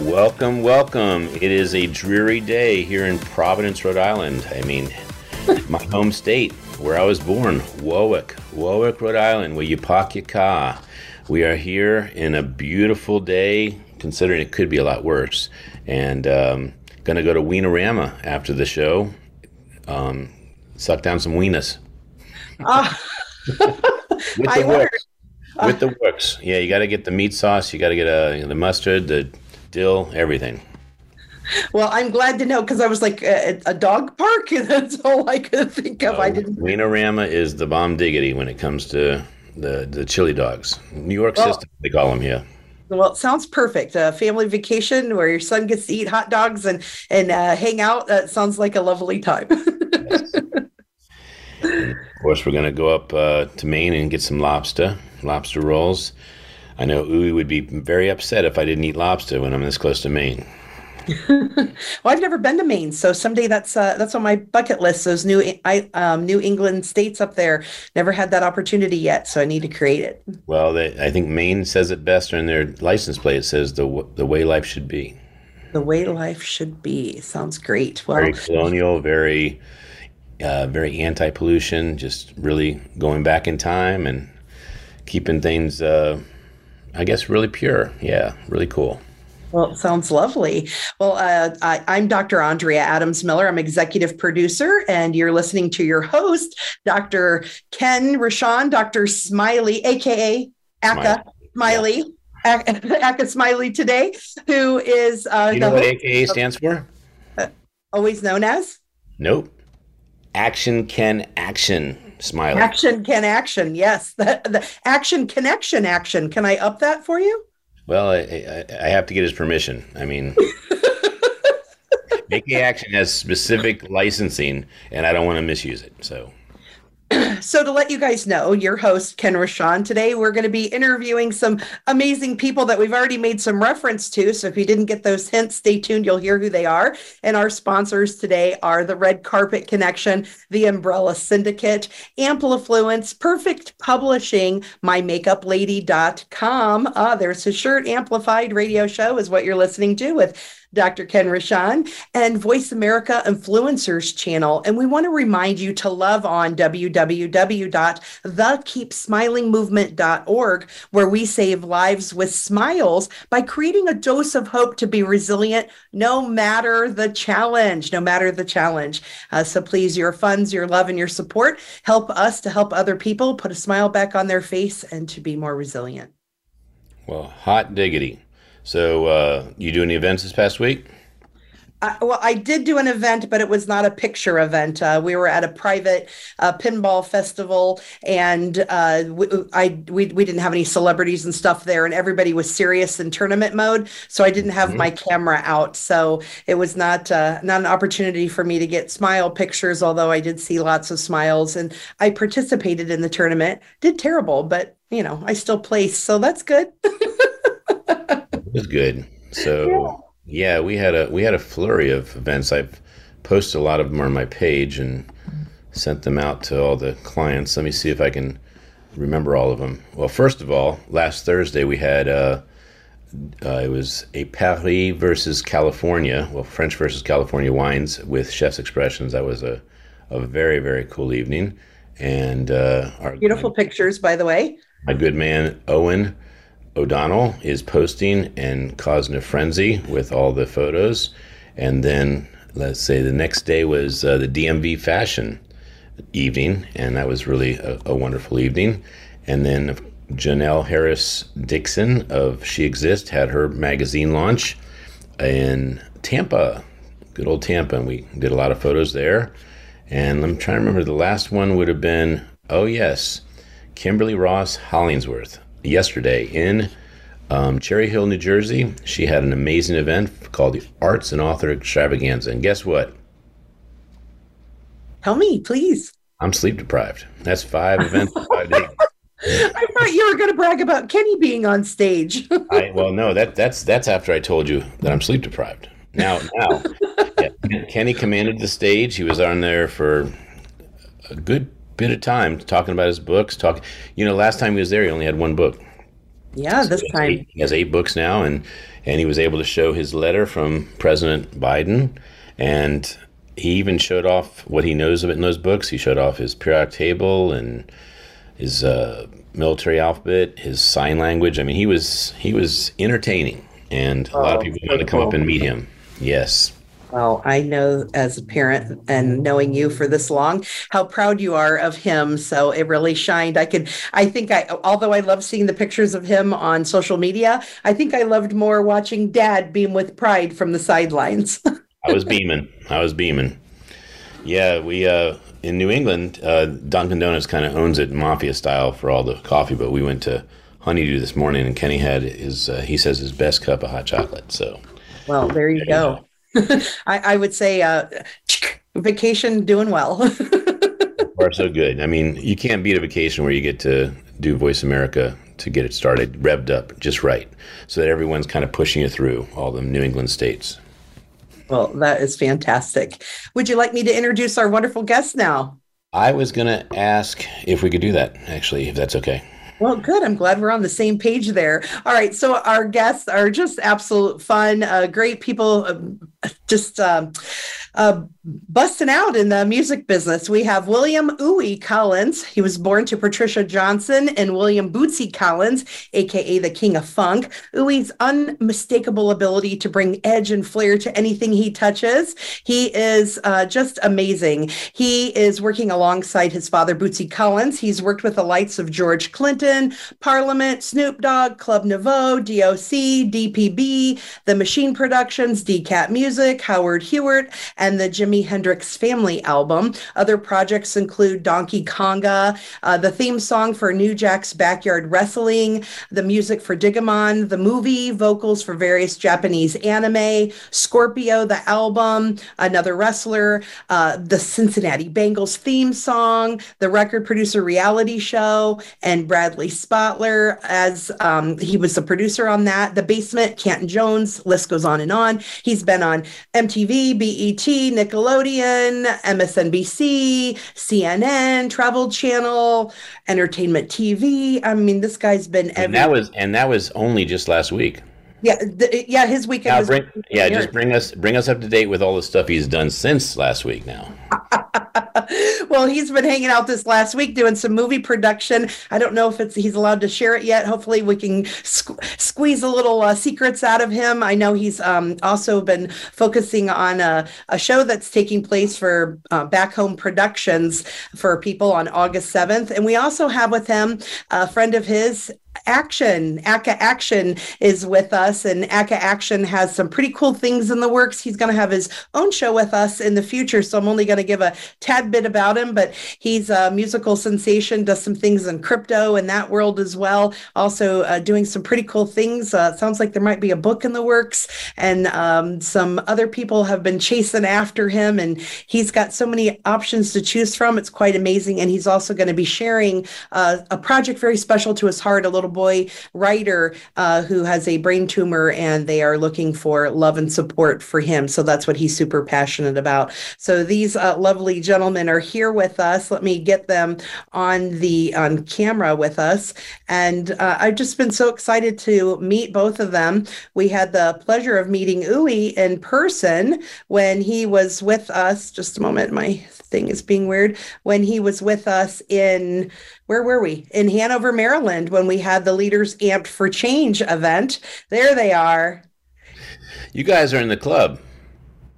Welcome, welcome. It is a dreary day here in Providence, Rhode Island. I mean, my home state, where I was born, Warwick, Warwick, Rhode Island, where you park your car. We are here in a beautiful day, considering it could be a lot worse. And um, gonna go to Wein-O-Rama after the show. Um, suck down some wieners. Uh, With the I works. With the works. Yeah, you got to get the meat sauce. You got to get uh, the mustard, the dill, everything. well, I'm glad to know because I was like a, a dog park. and That's all I could think of. I didn't. Wein-O-Rama is the bomb diggity when it comes to the the chili dogs. New York Well- system, they call them here. Well, it sounds perfect. A family vacation where your son gets to eat hot dogs and and uh, hang out. That sounds like a lovely time. Of course, we're going to go up uh, to Maine and get some lobster, lobster rolls. I know Uwe would be very upset if I didn't eat lobster when I'm this close to Maine. well, I've never been to Maine, so someday that's uh, that's on my bucket list. Those new I, um, New England states up there. Never had that opportunity yet, so I need to create it. Well, they, I think Maine says it best on their license plate. It says the the way life should be. The way life should be sounds great. Well, Very colonial, very uh, very anti pollution. Just really going back in time and keeping things, uh, I guess, really pure. Yeah, really cool. Well, it sounds lovely. Well, uh, I, I'm Dr. Andrea Adams Miller. I'm executive producer, and you're listening to your host, Dr. Ken Rochon, Dr. Smiley, aka Aka Smiley, Aka, Aka Smiley today, who is uh, You know the what AKA stands for? always known as Nope. Action can action. Smiley. Action Can Action. Yes, the, the Action Connection Action. Can I up that for you? Well, I, I, I have to get his permission. I mean, AK Action has specific licensing, and I don't want to misuse it. So, So, to let you guys know, your host, Ken Rochon, today we're going to be interviewing some amazing people that we've already made some reference to. So, if you didn't get those hints, stay tuned. You'll hear who they are. And our sponsors today are the Red Carpet Connection, the Umbrella Syndicate, Amplifluence, Perfect Publishing, MyMakeupLady.com. Ah, there's a shirt. Amplified Radio Show is what you're listening to with Dr. Ken Rochon and Voice America Influencers channel. And we want to remind you to love on www.thekeepsmilingmovement.org, where we save lives with smiles by creating a dose of hope to be resilient no matter the challenge, no matter the challenge. Uh, so please, your funds, your love, and your support help us to help other people put a smile back on their face and to be more resilient. well, hot diggity. So, uh, you do any events this past week? Uh, well, I did do an event, but it was not a picture event. Uh, we were at a private uh, pinball festival, and uh, we, I we, we didn't have any celebrities and stuff there, and everybody was serious in tournament mode. So I didn't have my camera out, so it was not uh, not an opportunity for me to get smile pictures. Although I did see lots of smiles, and I participated in the tournament. Did terrible, but you know I still placed, so that's good. It was good. So yeah. we had a we had a flurry of events. I've posted a lot of them on my page and sent them out to all the clients. Let me see if I can remember all of them. Well, first of all, last Thursday we had uh, uh, it was a Paris versus California, well French versus California wines with Chef's Expressions. That was a a very very cool evening, and uh, our Beautiful pictures, by the way. my good man Owen O'Donnell is posting and causing a frenzy with all the photos. And then let's say the next day was uh, the DMV fashion evening, and that was really a, a wonderful evening. And then Janelle Harris Dixon of She Exists had her magazine launch in Tampa, good old Tampa, and we did a lot of photos there. And I'm trying to remember the last one would have been oh yes, Kimberly Ross Hollingsworth yesterday in um, Cherry Hill, New Jersey. She had an amazing event called the Arts and Author Extravaganza. And guess what? Tell me, please. I'm sleep deprived. That's five events five days. I thought you were going to brag about Kenny being on stage. I, well, no, that that's that's after I told you that I'm sleep deprived. Now, now, yeah, Kenny commanded the stage. He was on there for a good bit of time talking about his books. Talking, you know, last time he was there, he only had one book. Yeah, this he time eight, he has eight books now, and and he was able to show his letter from President Biden, and he even showed off what he knows of it in those books. He showed off his periodic table and his uh, military alphabet, his sign language. I mean, he was he was entertaining, and a lot of Oh, people wanted to come up and meet him. Yes, Well, I know as a parent and knowing you for this long, how proud you are of him. So it really shined. I could, I think I, although I love seeing the pictures of him on social media, I think I loved more watching dad beam with pride from the sidelines. I was beaming. I was beaming. Yeah, we uh, in New England, uh, Dunkin' Donuts kind of owns it mafia style for all the coffee. But we went to Honeydew this morning, and Kenny had his uh, he says his best cup of hot chocolate. So well, there you There you go. I, I would say uh, vacation doing well. far so good. I mean, you can't beat a vacation where you get to do Voice America to get it started, revved up just right, so that everyone's kind of pushing you through all the New England states. well, that is fantastic. Would you like me to introduce our wonderful guest now? I was gonna ask if we could do that, actually, if that's okay. Well, good. I'm glad we're on the same page there. All right. So, our guests are just absolute fun, uh, great people, uh, just um uh, busting out in the music business. We have William Ooey Collins. He was born to Patricia Johnson and William Bootsy Collins, AKA the King of Funk. Ooey's unmistakable ability to bring edge and flair to anything he touches. He is uh, just amazing. He is working alongside his father, Bootsy Collins. He's worked with the likes of George Clinton, Parliament, Snoop Dogg, Club Nouveau, DOC, DPB, The Machine Productions, DCAT Music, Howard Hewett, and the Jimi Hendrix Family album. Other projects include Donkey Konga, uh, the theme song for New Jack's Backyard Wrestling, the music for Digimon, the movie, vocals for various Japanese anime, Scorpio, the album, another wrestler, uh, the Cincinnati Bengals theme song, the record producer reality show, and Bradley Spotler as um, he was the producer on that. The Basement, Canton Jones, list goes on and on. He's been on MTV, BET, Nickelodeon, MSNBC, CNN, Travel Channel, Entertainment TV. I mean, this guy's been And that was and that was only just last week. yeah, th- yeah. His weekend bring yeah, just bring us bring us up to date with all the stuff he's done since last week. Now, well, he's been hanging out this last week doing some movie production. I don't know if it's he's allowed to share it yet. Hopefully, we can squ- squeeze a little uh, secrets out of him. I know he's um, also been focusing on a, a show that's taking place for uh, Back Home Productions for people on August 7th. And we also have with him a friend of his, Action, Aka Action is with us, and Aka Action has some pretty cool things in the works. He's going to have his own show with us in the future, so I'm only going to give a tad bit about him. But he's a musical sensation, does some things in crypto and that world as well. Also uh, doing some pretty cool things. Uh, sounds like there might be a book in the works, and um, some other people have been chasing after him, and he's got so many options to choose from. It's quite amazing, and he's also going to be sharing uh, a project very special to his heart. A little boy writer uh, who has a brain tumor, and they are looking for love and support for him. So that's what he's super passionate about. So these uh, lovely gentlemen are here with us. Let me get them on the on camera with us, and uh, I've just been so excited to meet both of them. We had the pleasure of meeting Uwe in person when he was with us. Just a moment, my thing is being weird. When he was with us in where were we? In Hanover, Maryland, when we had the Leaders Amped for Change event. There they are. you guys are in the club.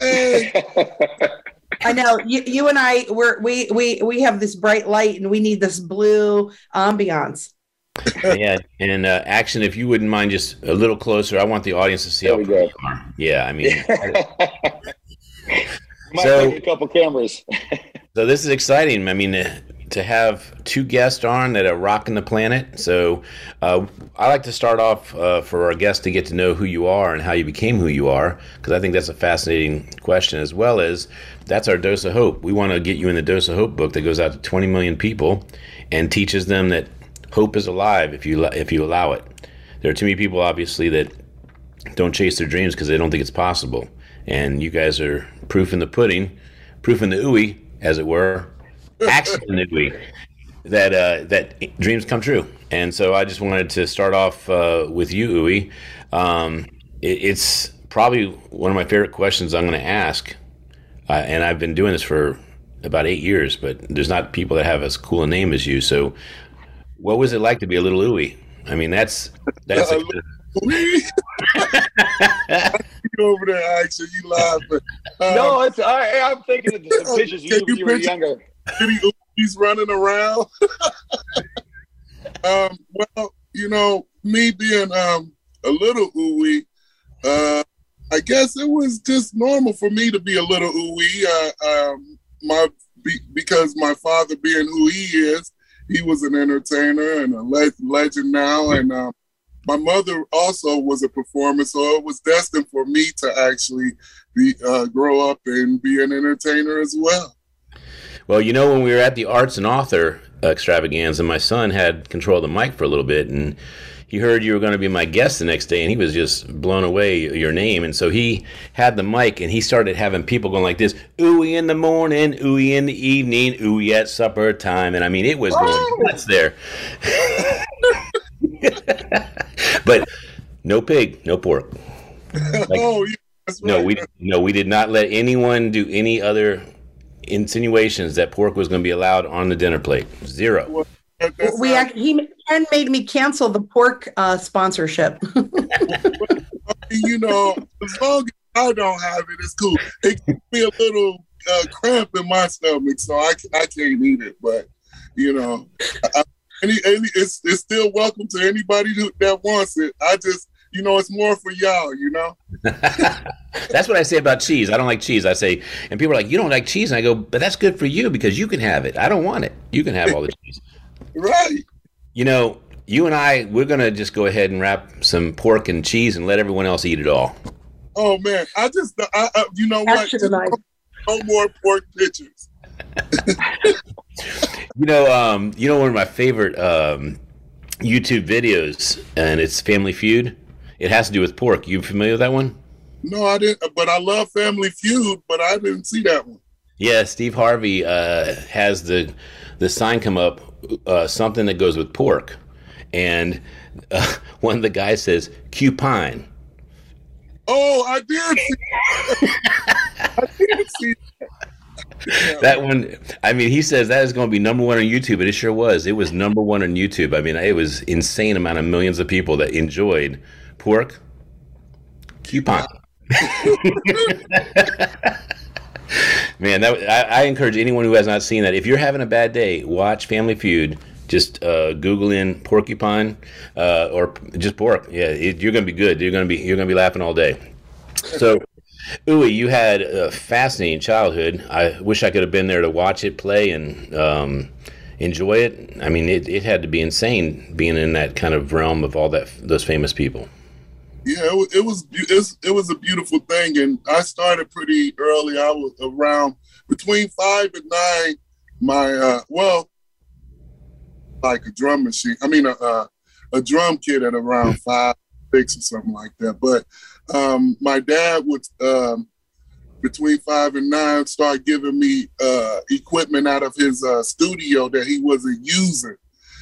I know you, you and I we're, we we we have this bright light and we need this blue ambiance. yeah, and uh, action. If you wouldn't mind, just a little closer. I want the audience to see There how we go. you are. Yeah, I mean, Might So- take a couple cameras. so this is exciting. I mean, to have two guests on that are rocking the planet. So uh, I like to start off uh, for our guests to get to know who you are and how you became who you are, because I think that's a fascinating question, as well as that's our dose of hope. We want to get you in the dose of hope book that goes out to 20 million people and teaches them that hope is alive if you if you allow it. There are too many people, obviously, that don't chase their dreams because they don't think it's possible. And you guys are proof in the pudding, proof in the ooey, as it were, action in the ooey, that uh, that dreams come true. And so I just wanted to start off uh, with you, ooey. Um, it, it's probably one of my favorite questions I'm going to ask, uh, and I've been doing this for about eight years, but there's not people that have as cool a name as you. So, what was it like to be a little ooey? I mean, that's that's. A, over there, actually, you laughing. Um, no, it's I, am thinking of the pictures you when you were younger. He's running around. um, well, you know, me being um, a little ooey, uh, I guess it was just normal for me to be a little ooey. Uh, um, my be, because my father being who he is, he was an entertainer and a le- legend now, and um, my mother also was a performer, so it was destined for me to actually be uh, grow up and be an entertainer as well. Well, you know, when we were at the Arts and Author extravaganza, my son had control of the mic for a little bit, and he heard you were going to be my guest the next day, and he was just blown away your name. And so he had the mic, and he started having people going like this: "Ooey in the morning, ooey in the evening, ooey at supper time." And I mean, it was going oh! nuts there. but no pig, no pork. Like, oh, yeah, right. No, we no, we did not let anyone do any other insinuations that pork was going to be allowed on the dinner plate. Zero. Well, we act, he Ken made me cancel the pork uh, sponsorship. you know, as long as I don't have it, it's cool. It gives me a little uh, cramp in my stomach, so I, I can't eat it. But you know, I, any, any it's it's still welcome to anybody who, that wants it. I just you know, it's more for y'all, you know? that's what I say about cheese. I don't like cheese. I say, and people are like, you don't like cheese? And I go, but that's good for you because you can have it. I don't want it. You can have all the cheese. right. You know, you and I, we're going to just go ahead and wrap some pork and cheese and let everyone else eat it all. Oh, man. I just, I, I you know what? No more pork pictures. you know, um, you know, one of my favorite um, YouTube videos, and it's Family Feud. It has to do with pork. You familiar with that one? No, I didn't. But I love Family Feud, but I didn't see that one. Yeah, Steve Harvey uh, has the the sign come up, uh, something that goes with pork, and uh, one of the guys says "cupine." Oh, I did. See I did see that one, I mean, he says that is going to be number one on YouTube, and it sure was. It was number one on YouTube. I mean, it was insane amount of millions of people that enjoyed pork coupon. Man, that I, I, encourage anyone who has not seen that. If you're having a bad day, watch Family Feud. Just uh, Google in porcupine uh, or just pork. Yeah, it, you're gonna be good. You're gonna be you're gonna be laughing all day. So Ooey, you had a fascinating childhood. I wish I could have been there to watch it play and um, enjoy it. I mean, it, it had to be insane being in that kind of realm of all that those famous people. Yeah, it, it was it was, it was a beautiful thing, and I started pretty early. I was around between five and nine. My uh, well, like a drum machine. I mean, a, a, a drum kit at around five, six, or something like that. But um, my dad would um, between five and nine start giving me uh, equipment out of his uh, studio that he wasn't using.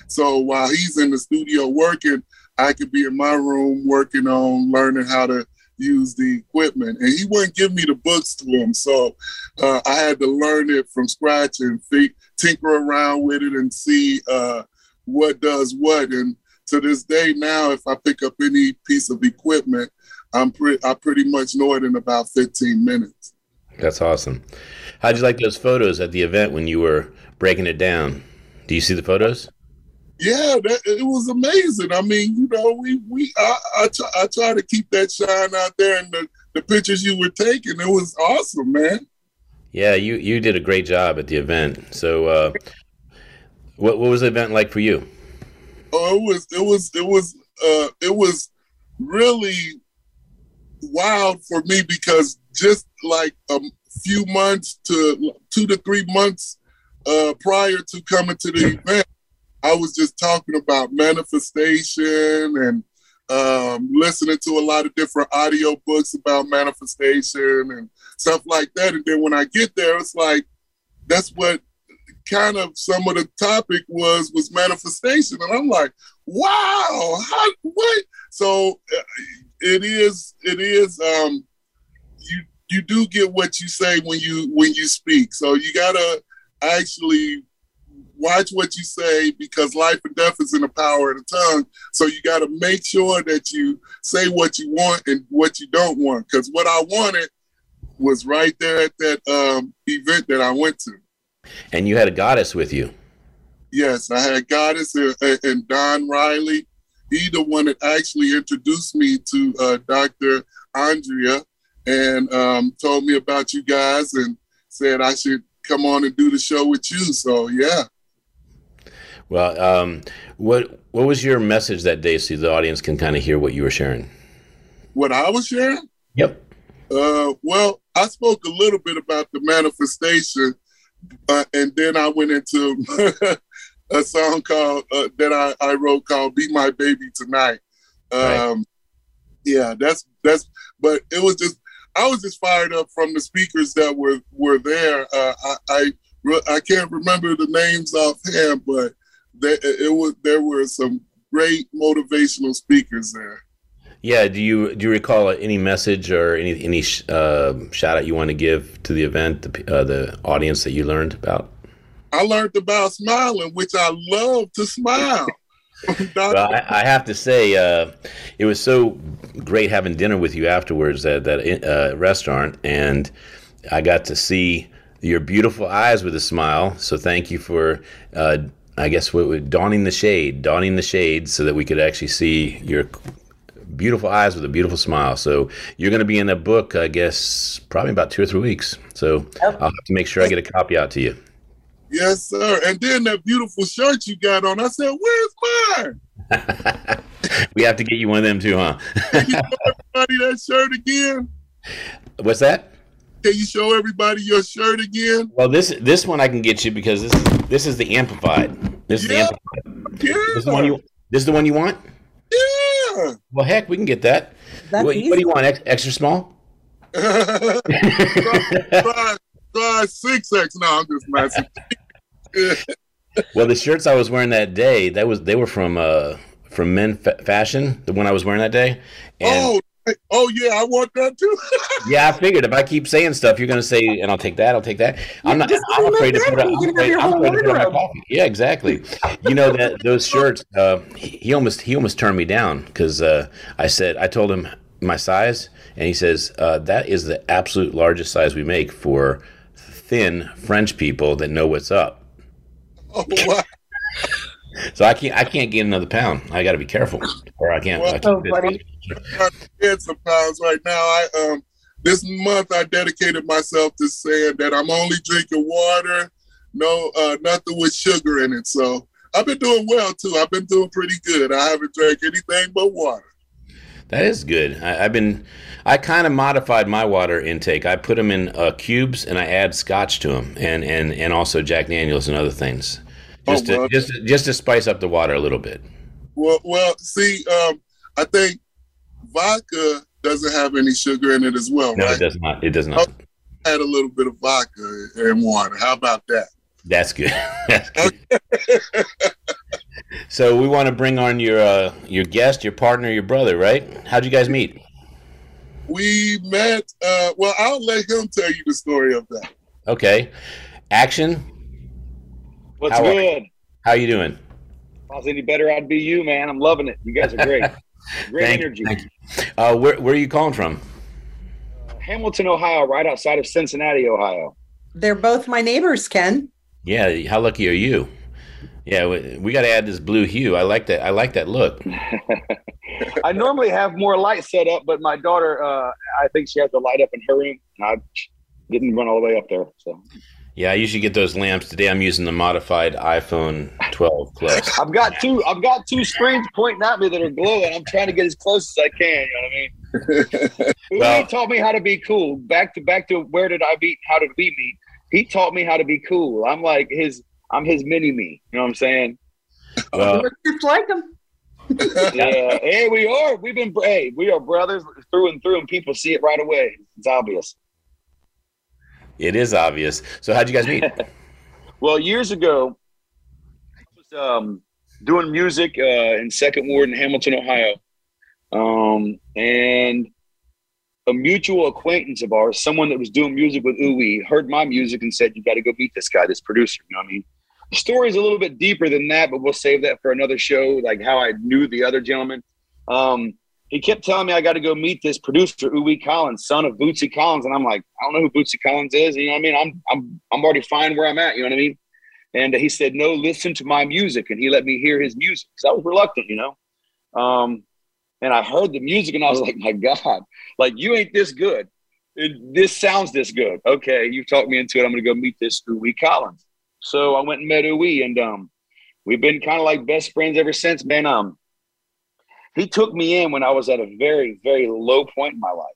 So while he's in the studio working, I could be in my room working on learning how to use the equipment. And he wouldn't give me the books to him. So uh, I had to learn it from scratch and think, tinker around with it and see uh, what does what. And to this day now, if I pick up any piece of equipment, I'm pretty I pretty much know it in about 15 minutes. That's awesome. How'd you like those photos at the event when you were breaking it down? Do you see the photos? Yeah, that, it was amazing. I mean, you know, we we I, I try, I try to keep that shine out there, and the, the pictures you were taking, it was awesome, man. Yeah, you you did a great job at the event. So uh, What what was the event like for you? Oh, it was it was it was uh it was really wild for me because just like a few months to two to three months uh prior to coming to the event, I was just talking about manifestation and um, listening to a lot of different audio books about manifestation and stuff like that. And then when I get there, it's like that's what kind of some of the topic was was manifestation, and I'm like, wow, how, what? So uh, it is, it is. Um, you you do get what you say when you when you speak. So you gotta actually watch what you say because life and death is in the power of the tongue. So you got to make sure that you say what you want and what you don't want. Because what I wanted was right there at that um, event that I went to. And you had a goddess with you. Yes, I had goddess and, Don Riley. He the one that actually introduced me to uh, Dr. Andrea and um, told me about you guys and said I should come on and do the show with you. So yeah. Well, um, what what was your message that day, so the audience can kind of hear what you were sharing? What I was sharing? Yep. Uh, well, I spoke a little bit about the manifestation, uh, and then I went into a song called uh, that I, I, wrote called "Be My Baby Tonight." Um, right. Yeah, that's that's. But it was just I was just fired up from the speakers that were were there. Uh, I, I I can't remember the names offhand, but there, it was there were some great motivational speakers there. Yeah, do you do you recall any message or any any uh, shout out you want to give to the event, the, uh, the audience that you learned about? I learned about smiling, which I love to smile. well, I, I, have to say, uh, it was so great having dinner with you afterwards at that uh, restaurant, and I got to see your beautiful eyes with a smile. So thank you for uh, I guess what donning the shade, donning the shade, so that we could actually see your beautiful eyes with a beautiful smile. So you're going to be in a book, I guess, probably about two or three weeks. So I'll have to make sure I get a copy out to you. Yes, sir. And then that beautiful shirt you got on, I said, "Where's mine?" we have to get you one of them too, huh? Can you show everybody that shirt again? What's that? Can you show everybody your shirt again? Well, this this one I can get you because this this is the amplified. This yeah. is the amplified. Yeah. This is the one you. This is the one you want. Yeah. Well, heck, we can get that. What, what, do you want? Ex- extra small? try, try, six X. No, I'm just messing. well, the shirts I was wearing that day, that was they were from uh from Men F- Fashion, the one I was wearing that day. And oh, Oh yeah, I want that too. yeah, I figured if I keep saying stuff, you're going to say, and I'll take that. I'll take that. I'm not. I'm afraid to put. I'm afraid, I'm afraid to put on my coffee. Yeah, exactly. you know that those shirts. Uh, he, he, almost he almost turned me down because uh, I said I told him my size, and he says uh, that is the absolute largest size we make for thin French people that know what's up. Oh wow. So I can't I can't gain another pound. I got to be careful, or I can't. Well, I can't oh, some pounds right now. I um this month I dedicated myself to saying that I'm only drinking water, no uh, nothing with sugar in it. So I've been doing well too. I've been doing pretty good. I haven't drank anything but water. That is good. I, have been, I kind of modified my water intake. I put them in uh, cubes and I add scotch to them, and and and also Jack Daniels and other things just oh, well, to, just just to spice up the water a little bit. Well, well, see, um, I think vodka doesn't have any sugar in it as well, no, right? it does not. It does not. Add a little bit of vodka and water. How about that? That's good. That's good. so we want to bring on your uh, your guest, your partner, your brother, right? How'd you guys meet? We met. Uh, well, I'll let him tell you the story of that. Okay. Action. What's how good? Are, how you doing? If I was any better, I'd be you, man. I'm loving it. You guys are great. Great thank, energy. Thank you. Uh, where, where are you calling from? Uh, Hamilton, Ohio, right outside of Cincinnati, Ohio. They're both my neighbors, Ken. Yeah, how lucky are you? Yeah, we, we got to add this blue hue. I like that. I like that look. I normally have more light set up, but my daughter, uh, I think she has the light up in her room. I didn't run all the way up there. So Yeah, I usually get those lamps. Today I'm using the modified iPhone 12 Plus. I've got two. I've got two screens pointing at me that are glowing. I'm trying to get as close as I can. You know what I mean? Well- he taught me how to be cool. Back to back to where did I beat? How did we meet? He taught me how to be cool. I'm like his. I'm his mini me. You know what I'm saying? Well, Look just like him. Yeah. hey, we are. We've been. Hey, we are brothers through and through, and people see it right away. It's obvious. It is obvious. So how'd you guys meet? Well, years ago, I was um, doing music uh, in Second Ward in Hamilton, Ohio, um, and a mutual acquaintance of ours, someone that was doing music with Uwe, heard my music and said, "You got to go meet this guy, this producer." You know what I mean? The story's a little bit deeper than that, but we'll save that for another show. Like how I knew the other gentleman. Um, he kept telling me I got to go meet this producer, Uwe Collins, son of Bootsy Collins, and I'm like, I don't know who Bootsy Collins is. You know what I mean? I'm I'm I'm already fine where I'm at. You know what I mean? And he said, No, listen to my music, and he let me hear his music because I was reluctant, you know. Um, and I heard the music, and I was like, My God, like you ain't this good. It- this sounds this good. Okay, you've talked me into it. I'm gonna go meet this Uwe Collins. So I went and met Uwe, and um, we've been kind of like best friends ever since. Man, um, he took me in when I was at a very, very low point in my life,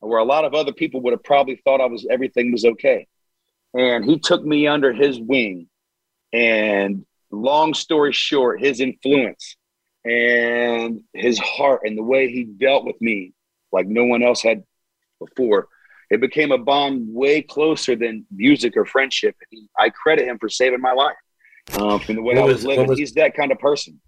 where a lot of other people would have probably thought I was everything was okay. And he took me under his wing. And long story short, his influence and his heart and the way he dealt with me like no one else had before. It became a bond way closer than music or friendship. And he, I credit him for saving my life um, from the way What I was, was- living. was- He's that kind of person.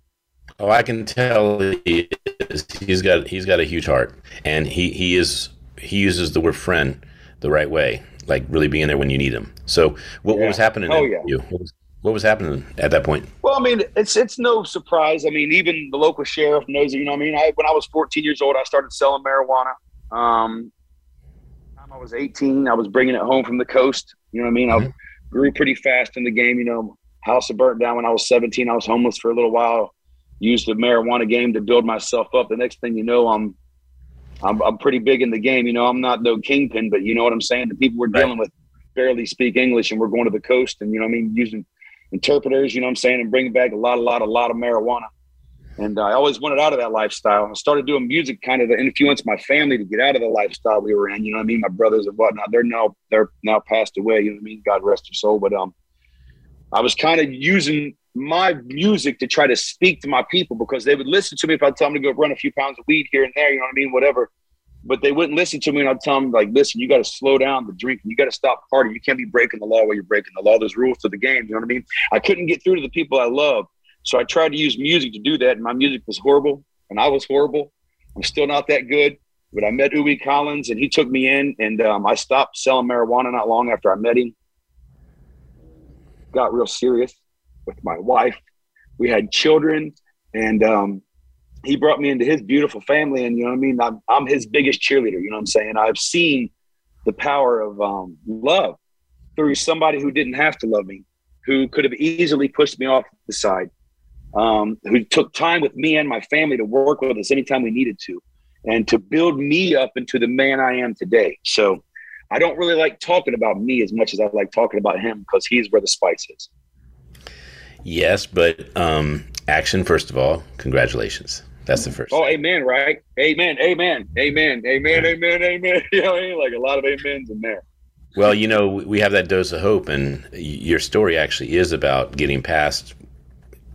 Oh, I can tell he is. He's got he's got a huge heart, and he he is he uses the word friend the right way, like really being there when you need him. So, what, what was happening? Oh, yeah. you? What was, what was happening at that point? Well, I mean, it's it's no surprise. I mean, even the local sheriff knows it. You know, what I mean, I, when I was 14 years old, I started selling marijuana. Um, I was 18, I was bringing it home from the coast. You know what I mean? I Mhm. grew pretty fast in the game. You know, house had burnt down when I was 17. I was homeless for a little while. Used the marijuana game to build myself up. The next thing you know, I'm I'm, I'm pretty big in the game. You know, I'm not no kingpin, but you know what I'm saying. The people we're Right. dealing with barely speak English, and we're going to the coast, and you know, what I mean, using interpreters. You know, what I'm saying, and bringing back a lot, a lot, a lot of marijuana. And uh, I always wanted out of that lifestyle. I started doing music kind of to influence my family to get out of the lifestyle we were in. You know what I mean? My brothers and whatnot. They're now they're now passed away. You know what I mean? God rest their soul. But um, I was kind of using my music to try to speak to my people because they would listen to me if I tell them to go run a few pounds of weed here and there. You know what I mean? Whatever. But they wouldn't listen to me, and I'd tell them like, "Listen, you got to slow down the drinking. You got to stop partying. You can't be breaking the law while you're breaking the law. There's rules to the game. You know what I mean? I couldn't get through to the people I love, so I tried to use music to do that. And my music was horrible, and I was horrible. I'm still not that good. But I met Uwe Collins, and he took me in, and um, I stopped selling marijuana not long after I met him. Got real serious with my wife. We had children, and um, he brought me into his beautiful family. And you know what I mean? I'm, I'm his biggest cheerleader. You know what I'm saying? I've seen the power of um, love through somebody who didn't have to love me, who could have easily pushed me off the side, um, who took time with me and my family to work with us anytime we needed to, and to build me up into the man I am today. So I don't really like talking about me as much as I like talking about him because he's where the spice is. Yes, but um, action first of all. Congratulations. That's the first. Oh, amen, right? Amen, amen, amen, amen, amen, amen. You know I mean? Like a lot of amens in there. Well, you know, we have that dose of hope, and your story actually is about getting past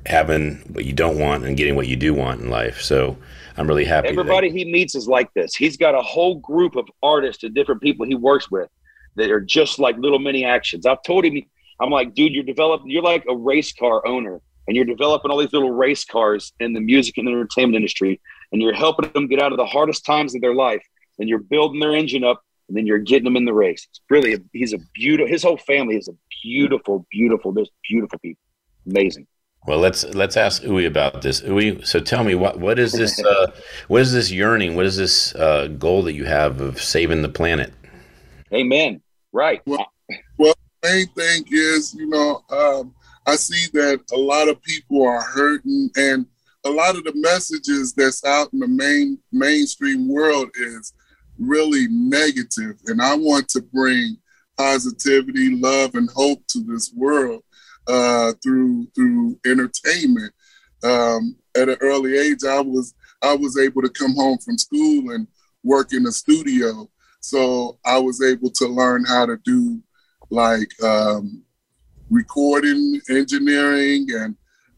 having what you don't want and getting what you do want in life. So I'm really happy. that- Everybody he meets is like this. He's got a whole group of artists and different people he works with that are just like little mini actions. I've told him, I'm like, dude, you're developing, you're like a race car owner and you're developing all these little race cars in the music and entertainment industry and you're helping them get out of the hardest times of their life and you're building their engine up and then you're getting them in the race. It's really, a, he's a beautiful, his whole family is a beautiful, beautiful, just beautiful people. Amazing. Well, let's let's ask Uwe about this. Uwe, so tell me what what is this uh, what is this yearning? What is this uh, goal that you have of saving the planet? Amen. Right. Well, main thing is, you know, um, I see that a lot of people are hurting, and a lot of the messages that's out in the main mainstream world is really negative. and I want to bring positivity, love, and hope to this world uh, through through entertainment. Um, at an early age, I was I was able to come home from school and work in a studio, so I was able to learn how to do like um, recording, engineering, and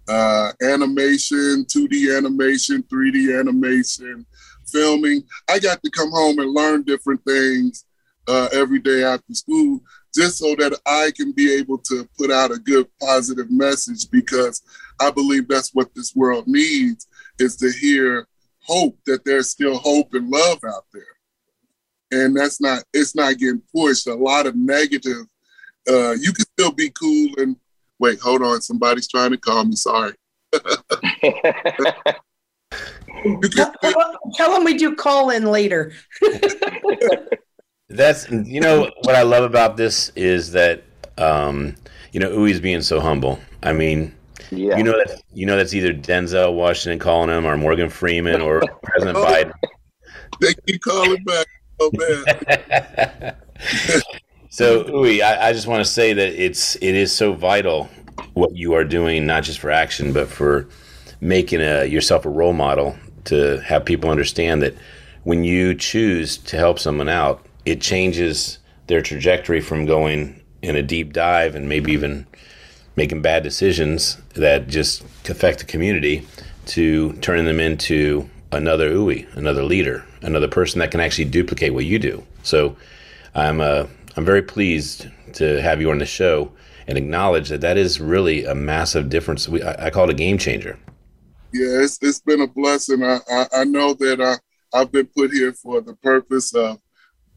uh, animation, 2D animation, 3D animation, filming. I got to come home and learn different things uh, every day after school just so that I can be able to put out a good positive message because I believe that's what this world needs is to hear hope that there's still hope and love out there. And that's not it's not getting pushed. A lot of negative. Uh, you can still be cool and wait, hold on, somebody's trying to call me. Sorry. tell, tell them we do call in later. That's you know what I love about this is that um, you know Uwe's being so humble. I mean, yeah. you know that you know that's either Denzel Washington calling him or Morgan Freeman or President Biden. They keep calling back. Oh man. So Uwe, I, I just want to say that it's it is so vital what you are doing, not just for action, but for making a, yourself a role model to have people understand that when you choose to help someone out, it changes their trajectory from going in a deep dive and maybe even making bad decisions that just affect the community to turning them into another Uwe, another leader, another person that can actually duplicate what you do. So I'm uh, I'm very pleased to have you on the show and acknowledge that that is really a massive difference. We, I, I call it a game changer. Yeah, it's, it's been a blessing. I, I, I know that I, I've been put here for the purpose of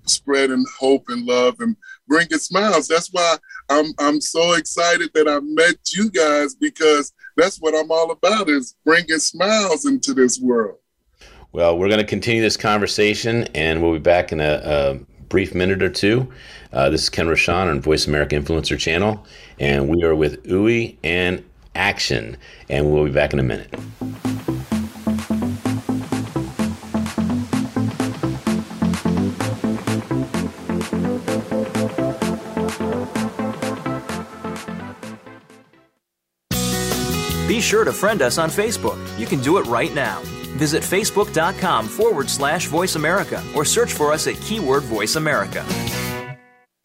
spreading hope and love and bringing smiles. That's why I'm I'm so excited that I met you guys because that's what I'm all about is bringing smiles into this world. Well, we're going to continue this conversation, and we'll be back in a, a brief minute or two. Uh, this is Ken Rochon on Voice America Influencer Channel, and we are with Uwe and Action, and we'll be back in a minute. Be sure to friend us on Facebook. You can do it right now. Visit facebook.com forward slash voice America or search for us at keyword voice America.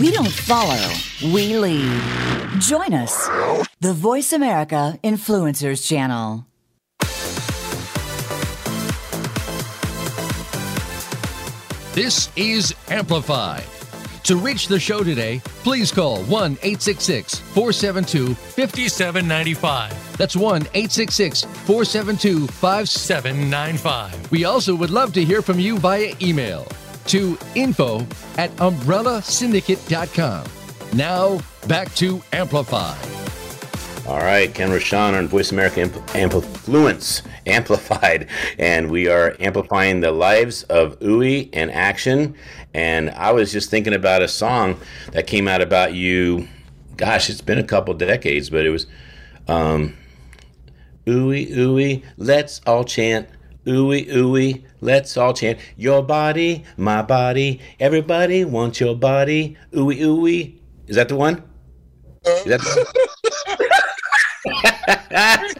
We don't follow, we lead. Join us, the Voice America Influencers Channel. This is Amplified. To reach the show today, please call 1 866 472 5795. That's 1 866 472 5795. We also would love to hear from you via email to info at umbrellasyndicate.com. Now, back to Amplify. All right, Ken Rochon on Voice America Influence Amplified, and we are amplifying the lives of Uwe and Action. And I was just thinking about a song that came out about you. Gosh, it's been a couple decades, but it was um, Uwe, Uwe, let's all chant Ooey, ooey, let's all chant. Your body, my body, everybody wants your body. Ooey, ooey. Is that the one? Is that the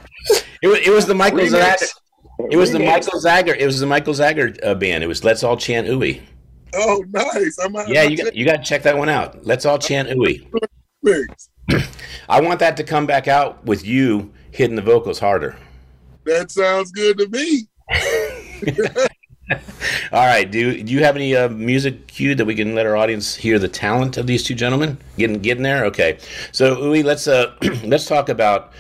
it, was, it was the Michael Zager. It was the Michael Zager. It was the Michael Zager uh, band. It was Let's All Chant Ooey. Oh, nice. I'm yeah, you got, you got to check that one out. Let's all chant ooey. I want that to come back out with you hitting the vocals harder. That sounds good to me. All right. Do, do you have any uh, music cue that we can let our audience hear the talent of these two gentlemen? Getting getting there. Okay. So Uwe, let's uh, let's talk about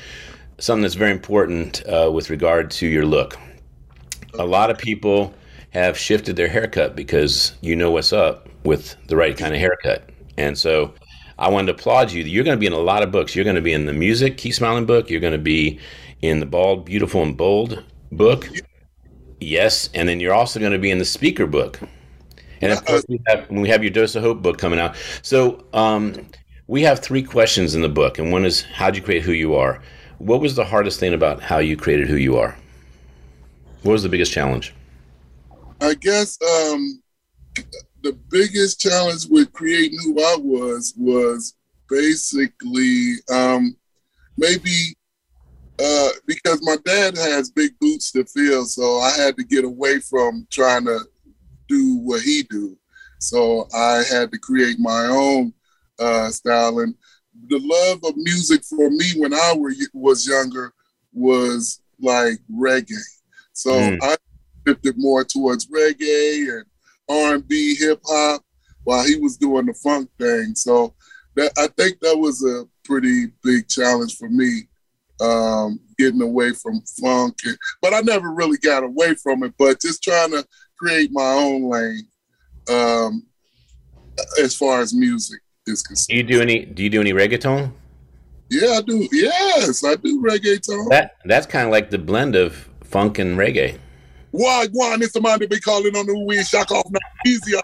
something that's very important uh, with regard to your look. A lot of people have shifted their haircut because you know what's up with the right kind of haircut, and so I wanted to applaud you. You're going to be in a lot of books. You're going to be in the music Keep Smiling book. You're going to be in the Bald, Beautiful, and Bold book. Yes, and then you're also going to be in the speaker book. And of course, we have, we have your Dose of Hope book coming out. So um, we have three questions in the book, and one is how'd you create who you are? What was the hardest thing about how you created who you are? What was the biggest challenge? I guess um, the biggest challenge with creating who I was was basically um, maybe uh, because my dad has big boots to fill, so I had to get away from trying to do what he do. So I had to create my own uh, style. And the love of music for me when I were, was younger was like reggae. So mm. I shifted more towards reggae and R&B, hip hop, while he was doing the funk thing. So that I think that was a pretty big challenge for me um, getting away from funk. And, but I never really got away from it, but just trying to create my own lane um, as far as music is concerned. Do you do any? Do you do any reggaeton? Yeah, I do. Yes, I do reggaeton. That that's kind of like the blend of funk and reggae. Why, why? It's somebody be calling on the weed shock off now. Easy,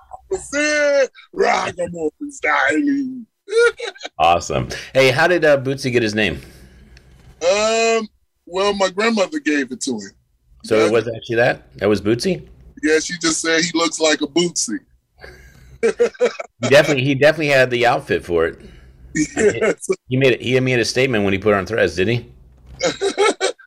rock styling. awesome. Hey, how did uh, Bootsy get his name? Um, well, my grandmother gave it to him. So it was actually that? That was Bootsy? Yeah, she just said he looks like a Bootsy. he definitely he definitely had the outfit for it. He made it, he made a statement when he put on threads, did he?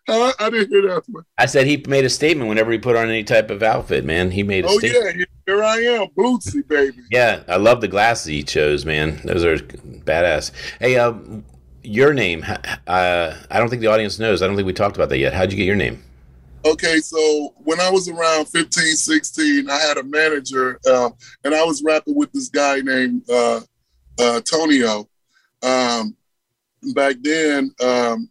huh? I didn't hear that. I said he made a statement whenever he put on any type of outfit, man. He made a statement. oh, statement. yeah, here I am, Bootsy, baby. Yeah, I love the glasses he chose, man. Those are badass. Hey, uh, your name. Uh, I don't think the audience knows. I don't think we talked about that yet. How'd you get your name? Okay, so when I was around 15, 16, I had a manager, uh, and I was rapping with this guy named uh, uh, Tonio. Um, back then, um,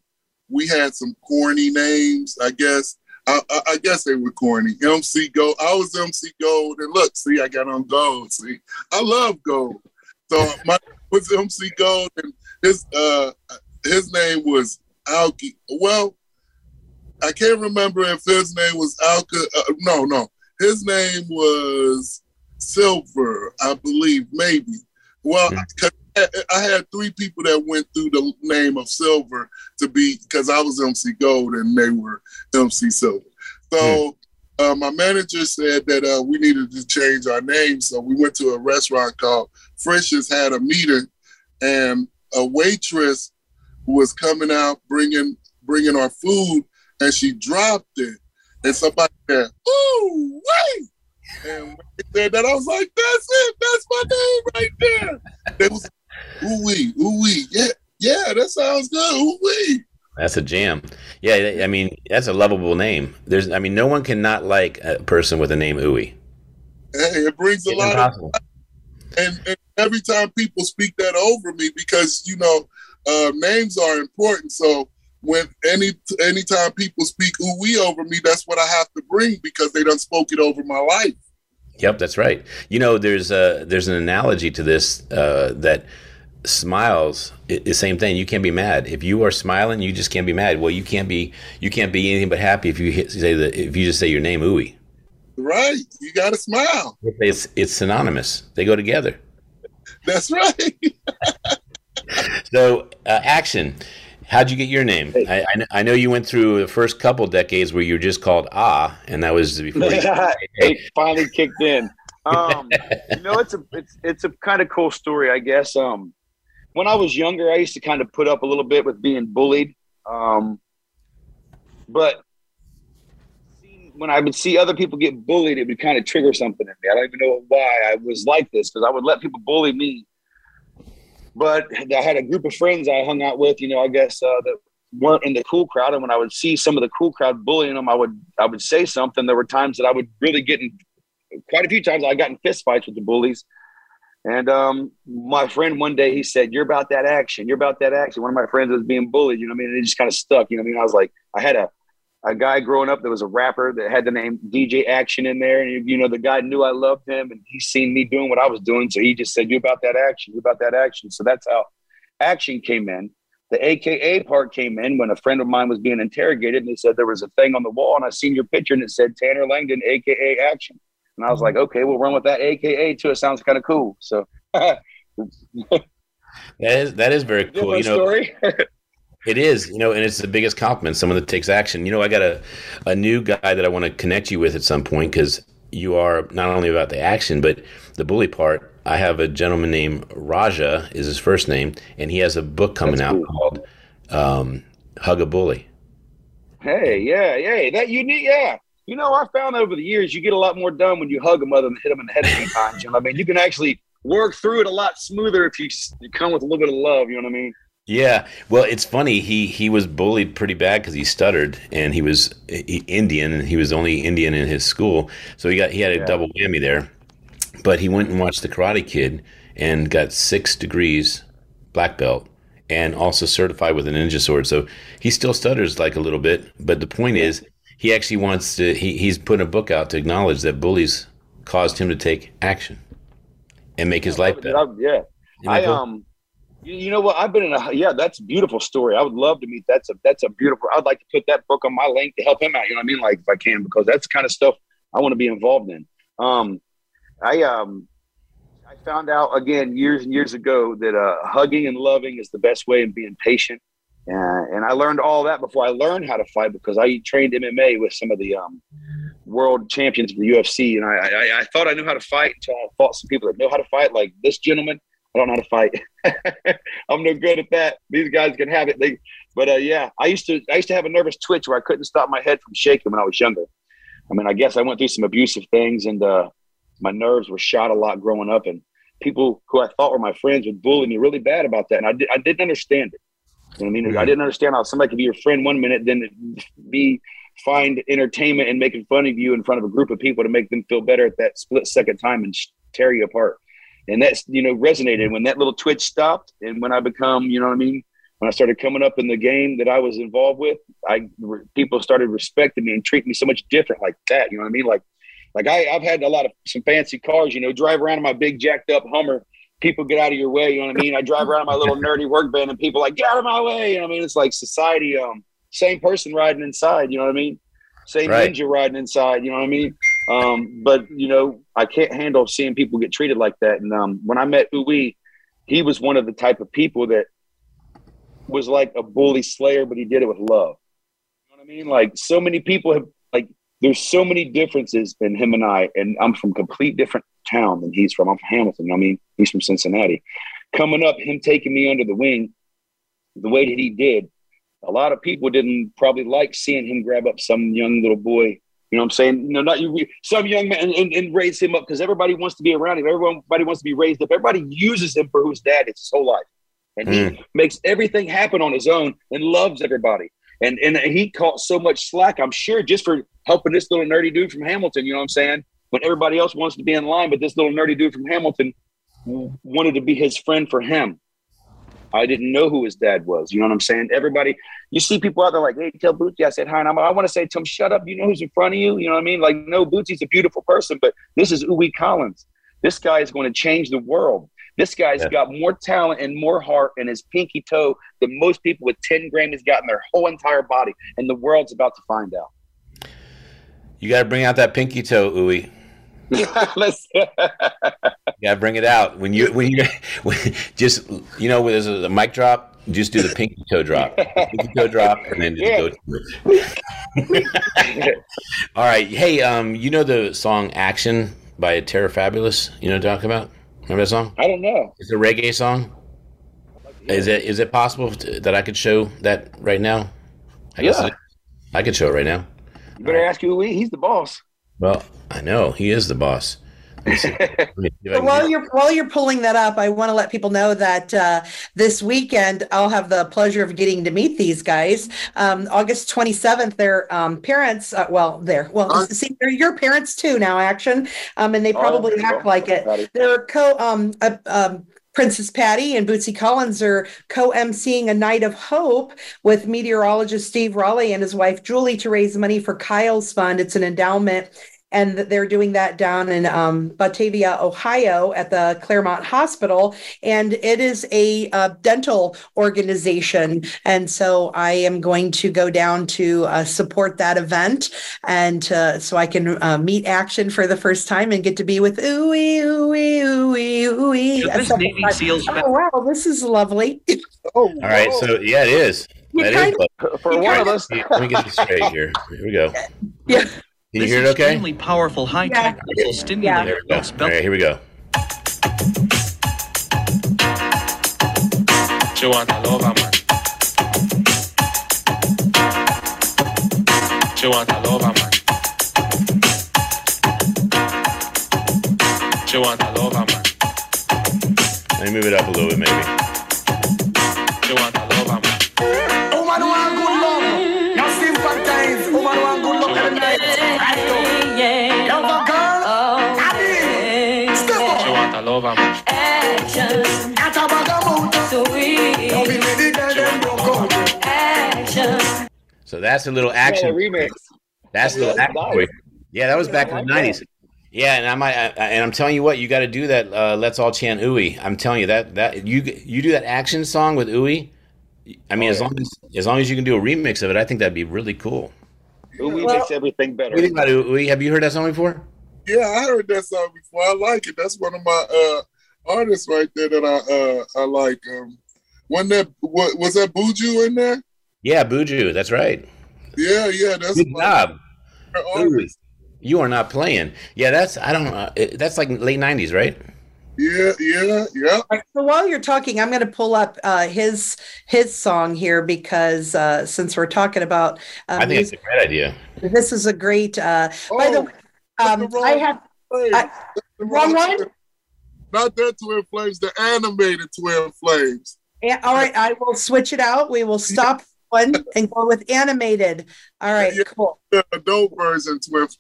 we had some corny names, I guess. I, I, guess they were corny. MC Gold. I was MC Gold, and look, see, I got on gold. See, I love gold. So my was MC Gold, and his uh his name was Alki. Well, I can't remember if his name was Alka. Uh, no, no, his name was Silver, I believe, maybe. Well, mm. I had three people that went through the name of Silver to be because I was MC Gold and they were MC Silver. So. Mm. Uh, my manager said that uh, we needed to change our name, so we went to a restaurant called Frisch's. Had a meeting, and a waitress who was coming out bringing bringing our food, and she dropped it, and somebody said, "Ooh, wait!" And when they said that, I was like, "That's it. That's my name right there." It was ooh wee, ooh wee, yeah, yeah, that sounds good, ooh wee. That's a jam. Yeah, I mean, that's a lovable name. There's, I mean, no one can not like a person with a name Ooey. Hey, it brings a lot impossible. of and, and every time people speak that over me because you know uh, names are important. So when any anytime people speak ooh we over me, that's what I have to bring because they done spoke it over my life. Yep, that's right. You know, there's a there's an analogy to this uh, that smiles the same thing. You can't be mad if you are smiling. You just can't be mad. Well, you can't be you can't be anything but happy if you hit, say that if you just say your name ooey. Right, you got to smile. It's it's synonymous. They go together. That's right. so, uh, action. How'd you get your name? I, I, know you went through the first couple decades where you were just called Ah, and that was before you, it finally kicked in. Um, you know, it's a it's it's a kind of cool story, I guess. Um, when I was younger, I used to kind of put up a little bit with being bullied, um, but when I would see other people get bullied, it would kind of trigger something in me. I don't even know why I was like this because I would let people bully me. But I had a group of friends I hung out with, you know, I guess uh, that weren't in the cool crowd. And when I would see some of the cool crowd bullying them, I would I would say something. There were times that I would really get in quite a few times I got in fist fights with the bullies. And um, my friend one day he said, "You're about that action. You're about that action." One of my friends was being bullied. You know what I mean? And it just kind of stuck. You know what I mean? I was like, I had a a guy growing up that was a rapper that had the name DJ Action in there, and you know the guy knew I loved him, and he seen me doing what I was doing, so he just said, "You about that action? You about that action?" So that's how action came in. The AKA part came in when a friend of mine was being interrogated, and they said there was a thing on the wall, and I seen your picture, and it said Tanner Langdon, AKA Action. And I was like, okay, we'll run with that AKA too. It sounds kind of cool. So that is that is very cool. You know, story. it is, you know, and it's the biggest compliment. Someone that takes action. You know, I got a a new guy that I want to connect you with at some point because you are not only about the action but the bully part. I have a gentleman named Raja is his first name, and he has a book coming That's out cool. called um, "Hug a Bully." Hey, yeah, yeah, that you need, yeah. You know, I found over the years you get a lot more done when you hug a mother than hit them in the head a few times. You know, I mean, you can actually work through it a lot smoother if you, you come with a little bit of love. You know what I mean? Yeah, well, it's funny. He he was bullied pretty bad because he stuttered, and he was Indian, and he was only Indian in his school, so he got he had a yeah. double whammy there. But he went and watched the Karate Kid and got six degrees black belt, and also certified with a ninja sword. So he still stutters like a little bit, but the point is he actually wants to. He, he's putting a book out to acknowledge that bullies caused him to take action and make his life better. yeah, I um, you, know what? I've been in a yeah. That's a beautiful story. I would love to meet. That's a that's a beautiful. I'd like to put that book on my link to help him out. You know what I mean? Like if I can, because that's kind of stuff I want to be involved in. Um, I um, I found out again years and years ago that uh, hugging and loving is the best way and being patient uh, and I learned all that before I learned how to fight because I trained MMA with some of the um, world champions of the UFC. And I, I, I, thought I knew how to fight until I fought some people that know how to fight, like this gentleman. I don't know how to fight. I'm no good at that. These guys can have it. They, but uh, yeah, I used to I used to have a nervous twitch where I couldn't stop my head from shaking when I was younger. I mean, I guess I went through some abusive things, and uh, my nerves were shot a lot growing up. And people who I thought were my friends would bully me really bad about that, and I, did, I didn't understand it. You know I mean? Mm-hmm. I didn't understand how somebody could be your friend one minute, then be find entertainment and making fun of you in front of a group of people to make them feel better at that split second time and tear you apart. And that's you know resonated when that little twitch stopped, and when I become, you know what I mean. When I started coming up in the game that I was involved with, I people started respecting me and treating me so much different like that. You know what I mean? Like, like I, I've had a lot of some fancy cars. You know, drive around in my big jacked up Hummer people get out of your way. You know what I mean? I drive around in my little nerdy work van and people like, get out of my way. You know what I mean? It's like society, um, same person riding inside, you know what I mean? Same right. ninja riding inside, you know what I mean? Um, but you know, I can't handle seeing people get treated like that. And um, when I met Ouiwey, he was one of the type of people that was like a bully slayer, but he did it with love. You know what I mean? Like so many people have like there's so many differences in him and I, and I'm from complete different town than he's from. I'm from Hamilton. I mean, he's from Cincinnati. Coming up, him taking me under the wing, the way that he did, a lot of people didn't probably like seeing him grab up some young little boy. You know what I'm saying? You know, not you, some young man and, and, and raise him up because everybody wants to be around him. Everybody wants to be raised up. Everybody uses him for whose dad is his whole life. And mm. he makes everything happen on his own and loves everybody. And and he caught so much slack, I'm sure, just for helping this little nerdy dude from Hamilton. You know what I'm saying? When everybody else wants to be in line, but this little nerdy dude from Hamilton wanted to be his friend for him. I didn't know who his dad was. You know what I'm saying? Everybody, you see people out there like, hey, tell Bootsy I said hi. And I'm, I want to say to him, shut up. You know who's in front of you? You know what I mean? Like, no, Bootsy's a beautiful person, but this is Ouiwey Collins. This guy is going to change the world. This guy's yeah. got more talent and more heart in his pinky toe than most people with 10 Grammys got in their whole entire body. And the world's about to find out. You got to bring out that pinky toe, Ouiwey. Let's. you gotta bring it out when you when you when, just you know there's a, a mic drop. Just do the pinky toe drop, pinky toe drop, and then just yeah. go to it. All right, hey, um, you know the song "Action" by Terror Fabulous? You know what I'm talking about? Remember that song? I don't know. It's a reggae song. Is it is it possible to, that I could show that right now? I yeah. guess I could show it right now. You better ask who he. He's the boss. Well, I know he is the boss. Let me see- let me see if I So while you're while you're pulling that up, I want to let people know that uh, this weekend I'll have the pleasure of getting to meet these guys. Um, August 27th, their um, parents, uh, well, they're well, see, they're your parents too now, action, um, and they Oh, probably there you act like it. It. They're co um, uh, um, Princess Patty and Bootsy Collins are co-emceeing a night of hope with meteorologist Steve Raleigh and his wife Julie to raise money for Kyle's Fund. It's an endowment and they're doing that down in um, Batavia, Ohio, at the Clermont Hospital, and it is a uh, dental organization. And so I am going to go down to uh, support that event, and uh, so I can uh, meet Action for the first time and get to be with ooey ooey ooey ooey. Should this Navy like, SEALs Oh wow, this is lovely. Oh, All right, so yeah, it is. You That is kind close. For one of us. Let me get this straight here. Here we go. Yeah. Can you This hear it okay? extremely powerful high-tech muscle stimulator There we go. All right, here we go. She want a lover man. She want a lover man. She want a lover man. Let me move it up a little bit, maybe. She So that's a little action. Yeah, remix. That's a little Yeah, action. nice. Yeah, that was back in the nineties. Yeah, and I might, I, I- and I'm telling you what, you got to do that. Uh, Let's all chant ooey. I'm telling you that that you you do that action song with ooey. I mean, Oh, as long as as long as you can do a remix of it, I think that'd be really cool. Ooey Well- makes everything better. What do you about ooey? Have you heard that song before? Yeah, I heard that song before. I like it. That's one of my uh artists right there that I uh I like. Um, when that what was that Buju in there? Yeah, Buju. That's right. Yeah, yeah, that's Good job. favorite. You are not playing. Yeah, that's I don't. Uh, that's like late '90s, right? Yeah, yeah, yeah. All right, so while you're talking, I'm going to pull up uh, his his song here because uh, since we're talking about uh, I think it's a great idea. this is a great. Uh, by the Oh, way, um, the wrong I have Flames. I- The wrong one. Not that Twin Flames, the animated Twin Flames. Yeah, all right, I will switch it out. We will stop one and go with animated. All right, Yeah. cool. The adult version Twin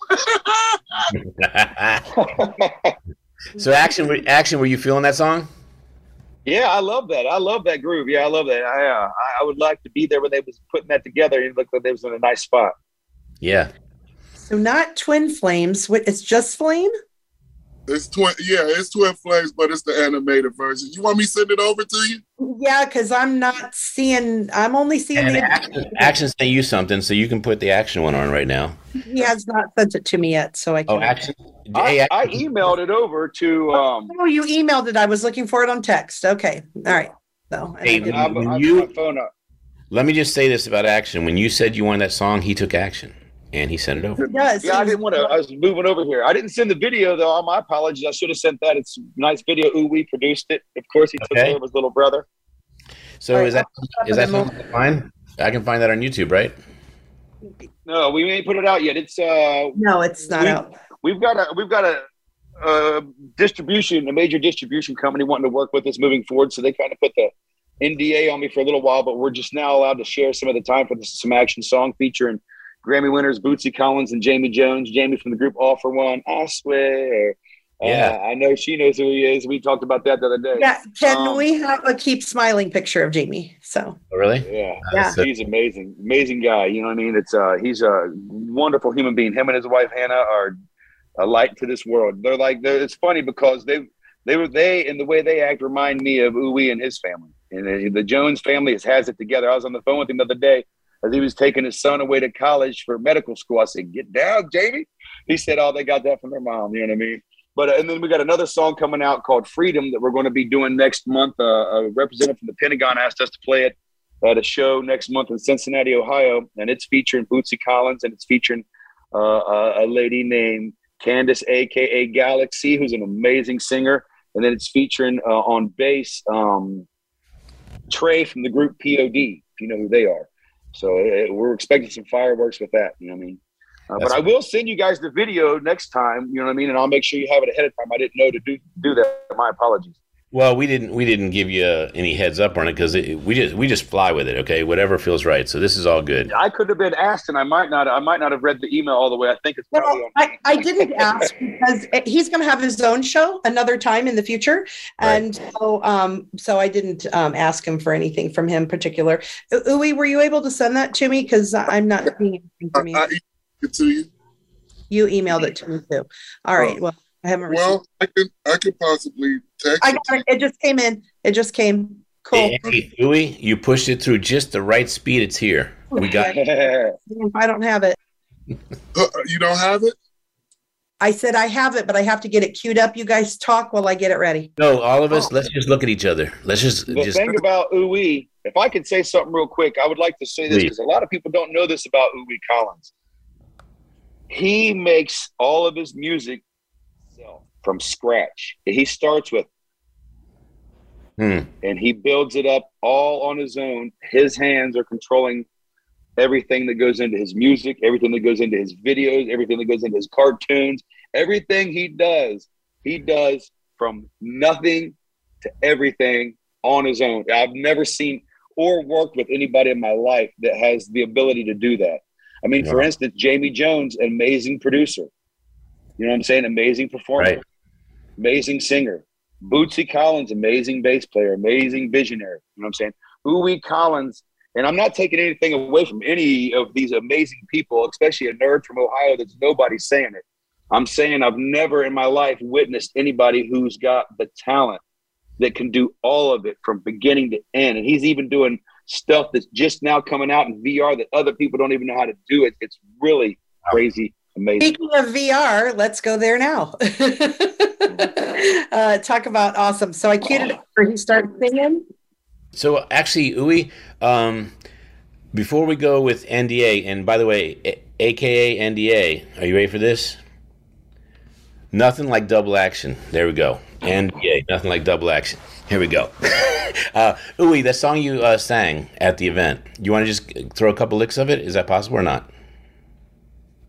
so action, were- action. Were you feeling that song? Yeah, I love that. I love that groove. Yeah, I love that. I, uh, I- I would like to be there when they was putting that together. It looked like they was in a nice spot. Yeah. So not twin flames. What? It's just flame. It's twin yeah, it's Twin Flames, but it's the animated version. You want me to send it over to you? Yeah, because I'm not seeing. I'm only seeing And the. action, action sent you something, so you can put the action one on right now. He has not sent it to me yet, so I Oh, action. I, I emailed it over to. Um, Oh, you emailed it. I was looking for it on text. Okay, all right. So and I Hey, didn't- I, When I you- my phone up. Let me just say this about action. When you said you wanted that song, he took action and he sent it over. He does. Yeah, I didn't want to. I was moving over here. I didn't send the video though. My apologies. I should have sent that. It's a nice video. Ooh, we produced it. Of course, he took Okay. care of his little brother. So All right, is that I'll that put it something to? I can find that on YouTube, right? No, we ain't put it out yet. It's uh, No, it's not We- out. we've got a we've got a, uh distribution, a major distribution company wanting to work with us moving forward. So they kind of put the NDA on me for a little while, but we're just now allowed to share some of the time for this some action song featuring Grammy winners Bootsy Collins and Jamie Jones. Jamie from the group All-4-One. I swear. Yeah. Uh, I know she knows who he is. We talked about that the other day. Yeah, can Um, we have a keep smiling picture of Jamie? So Oh, really? Yeah, Yeah. He's amazing, amazing guy. You know what I mean? It's uh, he's a wonderful human being. Him and his wife Hannah are a light to this world. They're like, they're, it's funny because they they were they and the way they act remind me of Ouiwey and his family. And uh, the Jones family has, has it together. I was on the phone with him the other day as he was taking his son away to college for medical school. I said, "Get down, Jamie." He said, "Oh, they got that from their mom." You know what I mean? But uh, and then we got another song coming out called "Freedom" that we're going to be doing next month. Uh, a representative from the Pentagon asked us to play it at a show next month in Cincinnati, Ohio, and it's featuring Bootsy Collins and it's featuring uh, a, lady named Candace, aka Galaxy, who's an amazing singer, and then it's featuring uh, on bass um, Trey from the group POD, if you know who they are. So uh, we're expecting some fireworks with that. You know what I mean? Uh, but I will send you guys the video next time. You know what I mean, and I'll make sure you have it ahead of time. I didn't know to do do that. My apologies. Well, we didn't we didn't give you uh, any heads up on it because we just we just fly with it. Okay, whatever feels right. So this is all good. I could have been asked, and I might not. I might not have read the email all the way. I think it's probably well, I, I didn't ask because he's going to have his own show another time in the future, and right. so um so I didn't um, ask him for anything from him particular. Ouiwey, were you able to send that to me because I'm not seeing anything from you? I, I it to you. You emailed it to me too. All right. Well, I haven't received. Well, I can I could possibly text. I got it. It just came in. It just came. Cool. Hey, Louis, you pushed it through just the right speed. It's here. We got. it. I don't have it. Uh, you don't have it. I said I have it, but I have to get it queued up. You guys talk while I get it ready. No, all of us. Oh. Let's just look at each other. Let's just. The just... thing about Ouiwey, if I could say something real quick, I would like to say this because a lot of people don't know this about Ouiwey Collins. He makes all of his music from scratch. He starts with, hmm. and he builds it up all on his own. His hands are controlling everything that goes into his music, everything that goes into his videos, everything that goes into his cartoons, everything he does, he does from nothing to everything on his own. I've never seen or worked with anybody in my life that has the ability to do that. I mean, yeah. for instance, Jamie Jones, amazing producer. You know what I'm saying? Amazing performer. Right amazing singer. Bootsy Collins, amazing bass player, amazing visionary. You know what I'm saying? Ouiwey Collins, and I'm not taking anything away from any of these amazing people, especially a nerd from Ohio that's nobody saying it. I'm saying I've never in my life witnessed anybody who's got the talent that can do all of it from beginning to end. And he's even doing stuff that's just now coming out in VR that other people don't even know how to do it. It's really crazy, amazing. Speaking of VR, let's go there now. uh, talk about awesome. So I queued it up for he starts singing. So actually, Ouiwey, um, before we go with NDA, and by the way, a- AKA NDA, are you ready for this? Nothing like double action. There we go. NDA, nothing like double action. Here we go. uh, Ouiwey, that song you uh, sang at the event, you want to just throw a couple licks of it? Is that possible or not?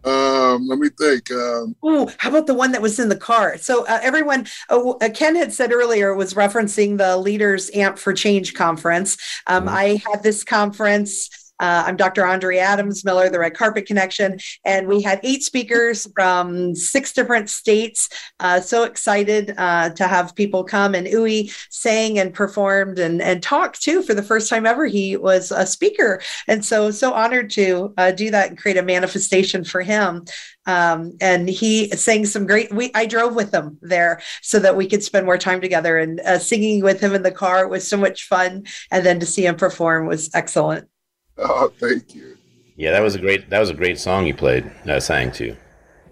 Um, let me think. Um, oh, how about the one that was in the car? So uh, everyone, uh, uh, Ken had said earlier was referencing the Leaders Amp for Change conference. Um, mm-hmm. I had this conference uh, I'm Dr. Andrea Adams Miller, the Red Carpet Connection, and we had eight speakers from six different states. Uh, so excited uh, to have people come, and Ouiwey sang and performed and, and talked too for the first time ever. He was a speaker, and so so honored to uh, do that and create a manifestation for him. Um, and he sang some great. We I drove with him there so that we could spend more time together, and uh, singing with him in the car was so much fun. And then to see him perform was excellent. Oh, thank you. Yeah, that was a great that was a great song you played, uh, sang too.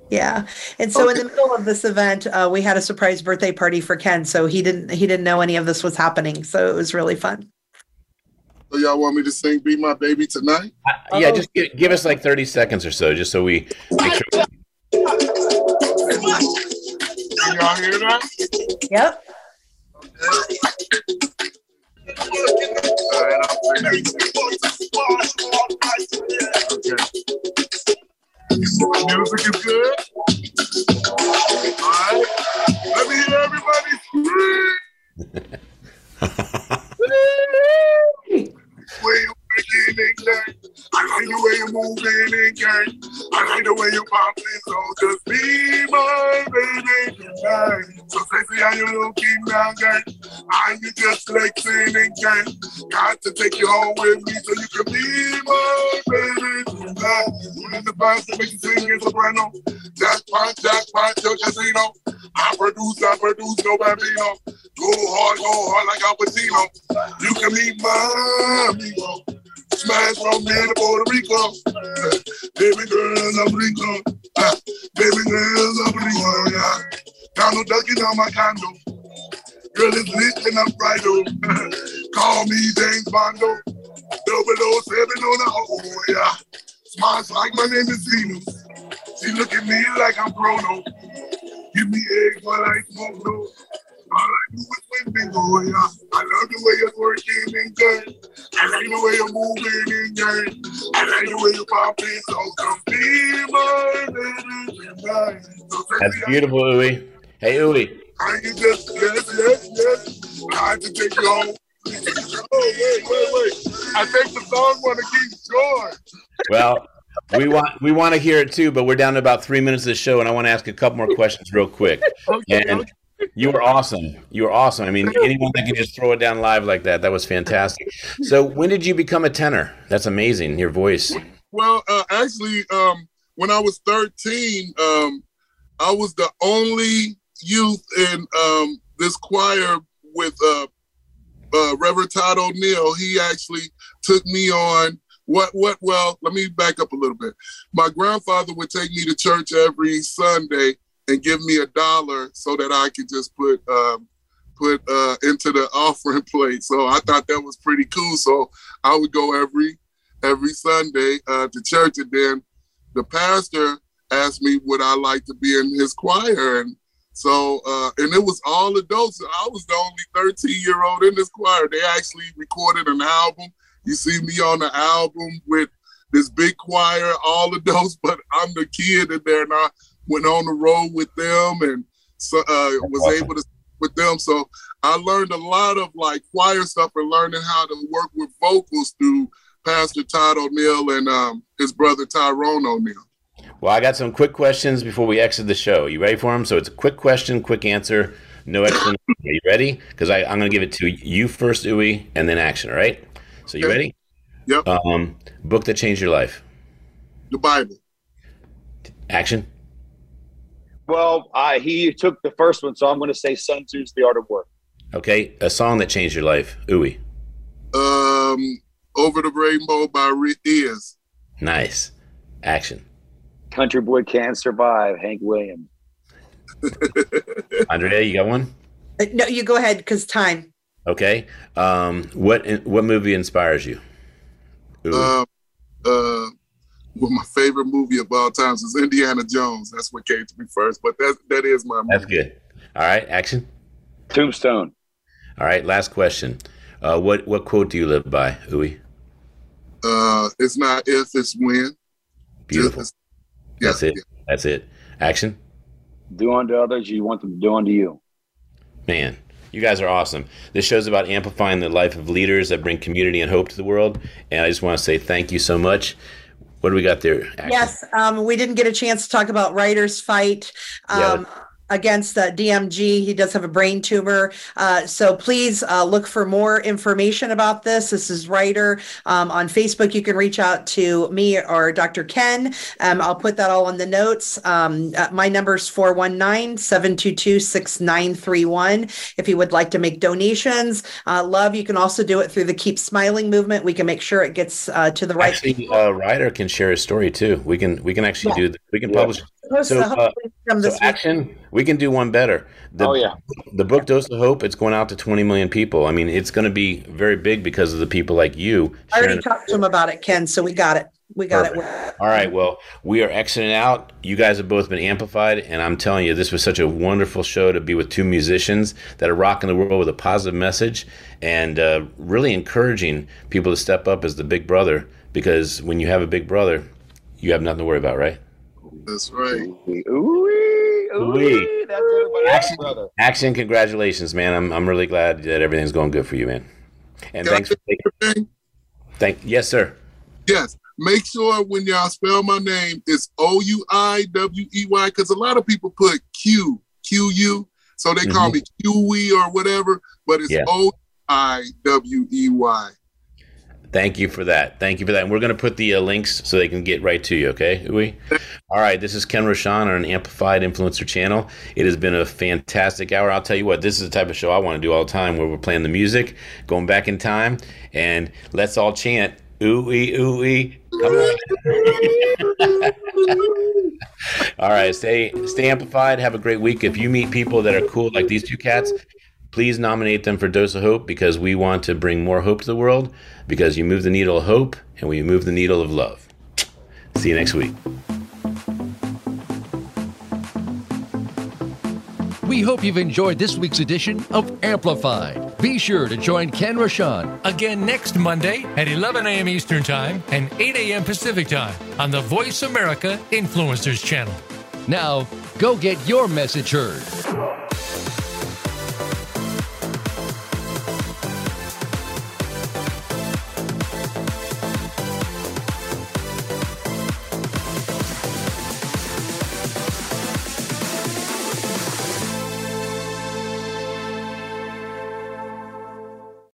Yeah, and so okay. in the middle of this event, uh, we had a surprise birthday party for Ken, so he didn't he didn't know any of this was happening, so it was really fun. So y'all want me to sing "Be My Baby" tonight? Uh, yeah, just give, give, us like thirty seconds or so, just so we make sure. Can y'all hear that? Yep. Okay. Okay. Music is good. All right. Let me hear everybody scream. I like the way you're moving in gang. I like the way you popping, so just be my baby tonight. So sexy how you looking now, gang. I you just flexing in gang. Got to take you home with me so you can be my baby tonight. When the bass to make you sing in soprano. Jackpot, jackpot, your casino. I produce, I produce, no bambino. Go hard, go hard like Al Pacino. You can be my amigo. Smash from here to Puerto Rico. Baby girls, I'm Rico. Uh, baby girls, I'm Rico. Yeah. Donald ducking on my condo. Girl is lit and I'm bridal. Call me James Bondo. Double O seven on the oh yeah. Smiles like my name is Venus. She look at me like I'm Chrono. Give me eggs while I smoke those. All I do is win bingo, yeah. I love the way you're working in good. I like the way you're moving in good. I like the way you're popping, so come be my That's beautiful, Ouiwey. Hey, Ouiwey. I can just yes, yes, yes. I to take you home. Oh wait, wait, wait! I think the song want to keep going. Well, we want we want to hear it too, but we're down to about three minutes of the show, and I want to ask a couple more questions real quick. Okay, And you were awesome. You were awesome. I mean, anyone that can just throw it down live like that, that was fantastic. So, when did you become a tenor? That's amazing. Your voice. Well, uh, actually, um, when I was 13, um, I was the only youth in um, this choir with uh, uh, Reverend Todd O'Neill. He actually took me on. What? What? Well, let me back up a little bit. My grandfather would take me to church every Sunday and give me a dollar so that I could just put um, put uh, into the offering plate. So I thought that was pretty cool. So I would go every every Sunday uh, to church, and then the pastor asked me would I like to be in his choir, and so uh, and it was all adults. I was the only 13 year old in this choir. They actually recorded an album. You see me on the album with this big choir, all adults, but I'm the kid in there, and I went on the road with them, and so uh, was able to with them. So I learned a lot of like choir stuff and learning how to work with vocals through Pastor Todd O'Neill and um, his brother Tyrone O'Neill. Well, I got some quick questions before we exit the show. You ready for them? So it's a quick question, quick answer, no explanation. Are you ready? Because I'm going to give it to you first, Ouiwey, and then action. All right. So you ready? Yep. Um, book that changed your life. The Bible. Action. Well, I, he took the first one, so I'm going to say Sun Tzu's The Art of War. Okay. A song that changed your life, Ouiwey. Um, Over the Rainbow by Rick Ears. Nice. Action. Country Boy Can't Survive, Hank Williams. Andrea, you got one? Uh, No, you go ahead because time. Okay. Um, what what movie inspires you? Ouiwey. Um, uh, well, my favorite movie of all times is Indiana Jones. That's what came to me first, but that that is my movie. That's good. All right. Action. Tombstone. All right. Last question. Uh, what what quote do you live by, Ouiwey? Uh, it's not if, it's when. Beautiful. Just- That's it. That's it. Action. Do unto others you want them to do unto you. Man, you guys are awesome. This show's about amplifying the life of leaders that bring community and hope to the world. And I just want to say thank you so much. What do we got there? Action. Yes, um, we didn't get a chance to talk about Ryder's fight. Yeah. Against uh, DMG, he does have a brain tumor. Uh, so please uh, look for more information about this. This is Ryder um, on Facebook. You can reach out to me or Dr. Ken. Um, I'll put that all in the notes. Um, uh, my number is 419 722 6931. If you would like to make donations, uh, love, you can also do it through the Keep Smiling movement. We can make sure it gets uh, to the right Actually, uh, Ryder can share his story too. We can we can actually Yeah. do we can publish. Post So, the uh, whole thing from so this week. action. We can do one better. The, Oh, yeah. The book Dose of Hope. It's going out to 20 million people. I mean, it's going to be very big because of the people like you. I already sharing- talked to him about it, Ken. So we got it. We got it. All right. Well, we are exiting out. You guys have both been amplified, and I'm telling you, this was such a wonderful show to be with two musicians that are rocking the world with a positive message and uh, really encouraging people to step up as the big brother. Because when you have a big brother, you have nothing to worry about, right? That's right. Ooh, ooh, Ooh-wee. that's everybody's Action, brother. action! Congratulations, man! I'm I'm really glad that everything's going good for you, man. And Can thanks for taking. Thank yes, sir. Yes. Make sure when y'all spell my name, it's O U I W E Y, because a lot of people put Q, Q U. So they call Mhm. me Q-E or whatever, but it's Yeah. O I W E Y. Thank you for that. Thank you for that. And we're going to put the uh, links so they can get right to you, okay? Ouiwey? All right, this is Ken Rochon on an Amplified Influencer channel. It has been a fantastic hour. I'll tell you what, this is the type of show I want to do all the time where we're playing the music, going back in time, and let's all chant, ooh-ee, ooh-ee. Come on. all right, stay, stay amplified. Have a great week. If you meet people that are cool like these two cats, please nominate them for Dose of Hope because we want to bring more hope to the world because you move the needle of hope and we move the needle of love. See you next week. We hope you've enjoyed this week's edition of Amplified. Be sure to join Ken Rochon Again next Monday at 11 a.m. Eastern Time and 8 a.m. Pacific Time on the Voice America Influencers Channel. Now, Go get your message heard.